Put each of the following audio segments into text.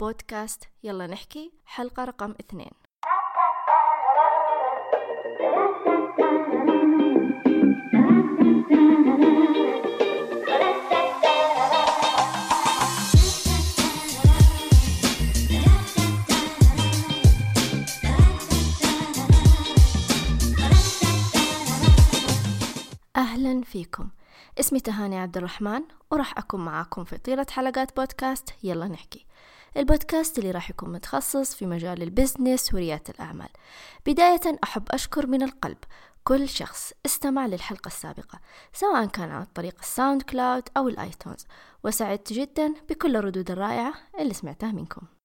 بودكاست. يلا نحكي. حلقة رقم اثنين. أهلا فيكم. اسمي تهاني عبد الرحمن وراح أكون معاكم في طيلة حلقات بودكاست. يلا نحكي. البودكاست اللي راح يكون متخصص في مجال ال business وريادة الأعمال. بداية أحب أشكر من القلب كل شخص استمع للحلقة السابقة سواء كان عن طريق ال SoundCloud أو ال iTunes. وسعدت جدا بكل الردود الرائعة اللي سمعتها منكم.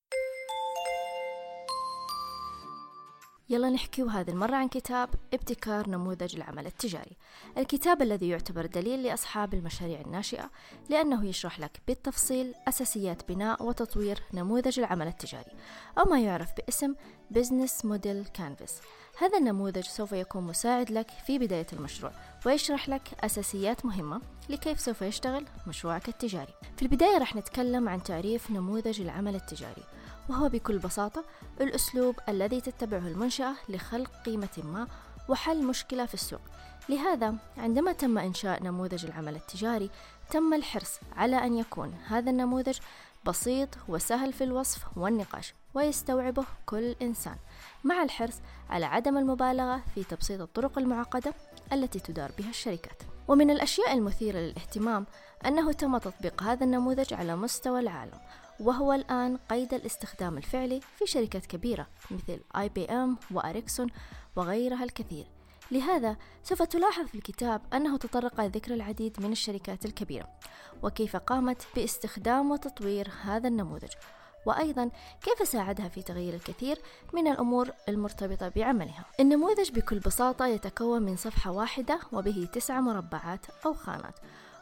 يلا نحكي وهذه المرة عن كتاب ابتكار نموذج العمل التجاري. الكتاب الذي يعتبر دليل لأصحاب المشاريع الناشئة لأنه يشرح لك بالتفصيل أساسيات بناء وتطوير نموذج العمل التجاري أو ما يعرف باسم Business Model Canvas. هذا النموذج سوف يكون مساعد لك في بداية المشروع ويشرح لك أساسيات مهمة لكيف سوف يشتغل مشروعك التجاري. في البداية رح نتكلم عن تعريف نموذج العمل التجاري. وهو بكل بساطة الأسلوب الذي تتبعه المنشأة لخلق قيمة ما وحل مشكلة في السوق. لهذا عندما تم إنشاء نموذج العمل التجاري تم الحرص على أن يكون هذا النموذج بسيط وسهل في الوصف والنقاش ويستوعبه كل إنسان مع الحرص على عدم المبالغة في تبسيط الطرق المعقدة التي تدار بها الشركات. ومن الأشياء المثيرة للاهتمام أنه تم تطبيق هذا النموذج على مستوى العالم وهو الآن قيد الاستخدام الفعلي في شركات كبيرة مثل آي بي إم وأريكسون وغيرها الكثير. لهذا سوف تلاحظ في الكتاب أنه تطرق ذكر العديد من الشركات الكبيرة وكيف قامت باستخدام وتطوير هذا النموذج وأيضا كيف ساعدها في تغيير الكثير من الأمور المرتبطة بعملها. النموذج بكل بساطة يتكون من صفحة واحدة وبه تسع مربعات أو خانات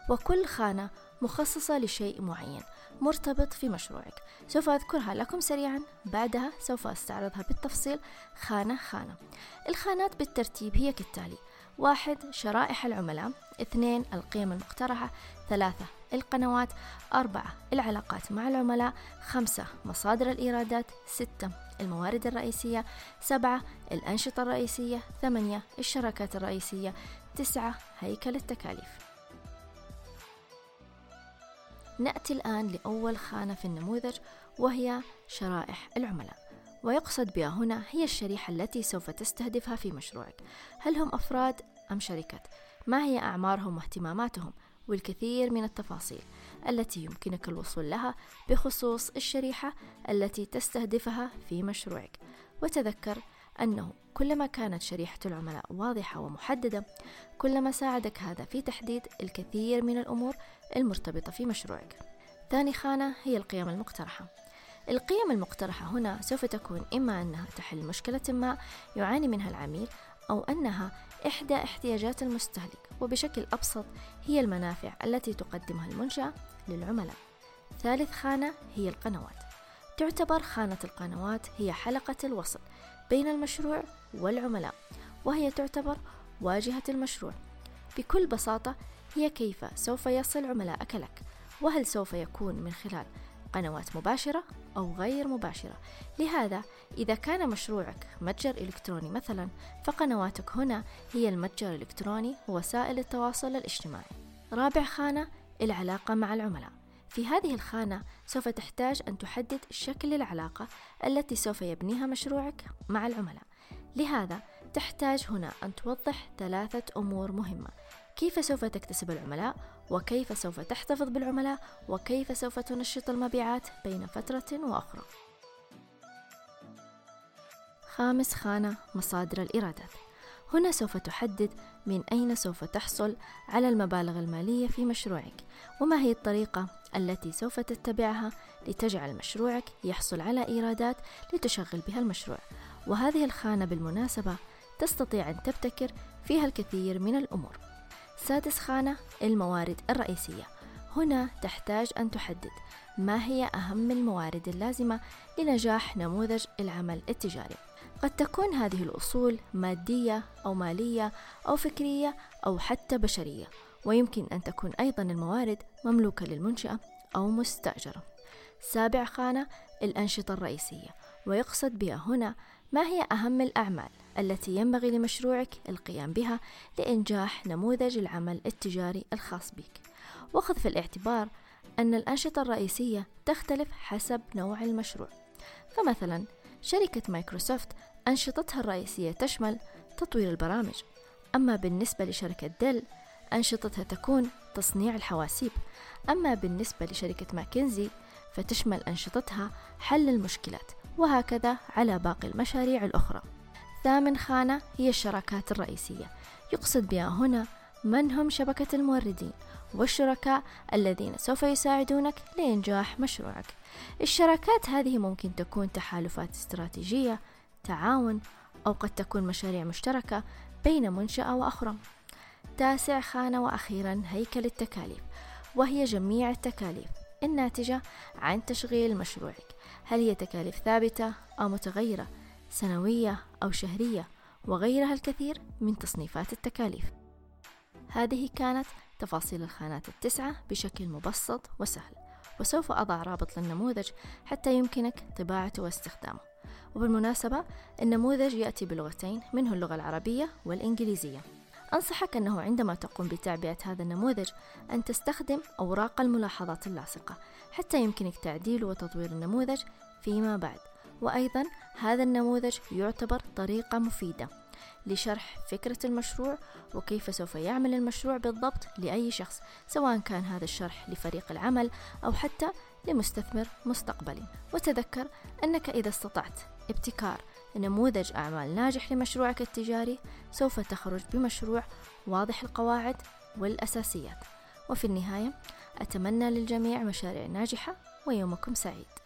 وكل خانة مخصصة لشيء معين مرتبط في مشروعك. سوف أذكرها لكم سريعا. بعدها سوف أستعرضها بالتفصيل. خانة خانة. الخانات بالترتيب هي كالتالي واحد شرائح العملاء. اثنين القيم المقترحة. ثلاثة القنوات. أربعة العلاقات مع العملاء. خمسة مصادر الإيرادات. ستة الموارد الرئيسية. سبعة الأنشطة الرئيسية. ثمانية الشراكات الرئيسية. تسعة هيكل التكاليف. نأتي الآن لأول خانة في النموذج وهي شرائح العملاء ويقصد بها هنا هي الشريحة التي سوف تستهدفها في مشروعك هل هم أفراد أم شركات؟ ما هي أعمارهم واهتماماتهم؟ والكثير من التفاصيل التي يمكنك الوصول لها بخصوص الشريحة التي تستهدفها في مشروعك وتذكر أنه كلما كانت شريحة العملاء واضحة ومحددة كلما ساعدك هذا في تحديد الكثير من الأمور المرتبطة في مشروعك. ثاني خانة هي القيم المقترحة. القيم المقترحة هنا سوف تكون إما أنها تحل مشكلة ما يعاني منها العميل أو أنها إحدى احتياجات المستهلك وبشكل أبسط هي المنافع التي تقدمها المنشأة للعملاء. ثالث خانة هي القنوات. تعتبر خانة القنوات هي حلقة الوصل بين المشروع والعملاء وهي تعتبر واجهة المشروع. بكل بساطة هي كيف سوف يصل عملائك لك؟ وهل سوف يكون من خلال قنوات مباشرة أو غير مباشرة؟ لهذا إذا كان مشروعك متجر إلكتروني مثلا فقنواتك هنا هي المتجر الإلكتروني ووسائل التواصل الاجتماعي. رابع خانة العلاقة مع العملاء. في هذه الخانة سوف تحتاج أن تحدد شكل العلاقة التي سوف يبنيها مشروعك مع العملاء. لهذا تحتاج هنا أن توضح ثلاثة أمور مهمة. كيف سوف تكتسب العملاء؟ وكيف سوف تحتفظ بالعملاء؟ وكيف سوف تنشط المبيعات بين فترة وأخرى؟ خامس خانة مصادر الإيرادات. هنا سوف تحدد من أين سوف تحصل على المبالغ المالية في مشروعك وما هي الطريقة التي سوف تتبعها لتجعل مشروعك يحصل على إيرادات لتشغل بها المشروع. وهذه الخانة بالمناسبة تستطيع أن تبتكر فيها الكثير من الأمور. سادس خانة الموارد الرئيسية. هنا تحتاج أن تحدد ما هي أهم الموارد اللازمة لنجاح نموذج العمل التجاري. قد تكون هذه الأصول مادية أو مالية أو فكرية أو حتى بشرية ويمكن أن تكون أيضا الموارد مملوكة للمنشأة أو مستأجرة. سابع خانة الأنشطة الرئيسية ويقصد بها هنا ما هي أهم الأعمال التي ينبغي لمشروعك القيام بها لإنجاح نموذج العمل التجاري الخاص بك. وخذ في الاعتبار أن الأنشطة الرئيسية تختلف حسب نوع المشروع. فمثلا شركة مايكروسوفت أنشطتها الرئيسية تشمل تطوير البرامج. أما بالنسبة لشركة ديل أنشطتها تكون تصنيع الحواسيب. أما بالنسبة لشركة ماكنزي فتشمل أنشطتها حل المشكلات وهكذا على باقي المشاريع الأخرى. ثامن خانة هي الشراكات الرئيسية. يقصد بها هنا من هم شبكة الموردين والشركاء الذين سوف يساعدونك لإنجاح مشروعك. الشراكات هذه ممكن تكون تحالفات استراتيجية تعاون أو قد تكون مشاريع مشتركة بين منشأة وأخرى. تاسع خانة وأخيرا هيكل التكاليف وهي جميع التكاليف الناتجة عن تشغيل مشروعك. هل هي تكاليف ثابتة أو متغيرة سنوية أو شهرية وغيرها الكثير من تصنيفات التكاليف؟ هذه كانت تفاصيل الخانات التسعة بشكل مبسط وسهل وسوف أضع رابط للنموذج حتى يمكنك طباعته واستخدامه. وبالمناسبة النموذج يأتي بلغتين منه اللغة العربية والإنجليزية. أنصحك أنه عندما تقوم بتعبئة هذا النموذج أن تستخدم أوراق الملاحظات اللاصقة حتى يمكنك تعديل وتطوير النموذج فيما بعد. وأيضا هذا النموذج يعتبر طريقة مفيدة لشرح فكرة المشروع وكيف سوف يعمل المشروع بالضبط لأي شخص سواء كان هذا الشرح لفريق العمل أو حتى لمستثمر مستقبلي. وتذكر أنك إذا استطعت ابتكار نموذج أعمال ناجح لمشروعك التجاري سوف تخرج بمشروع واضح القواعد والأساسيات. وفي النهاية أتمنى للجميع مشاريع ناجحة ويومكم سعيد.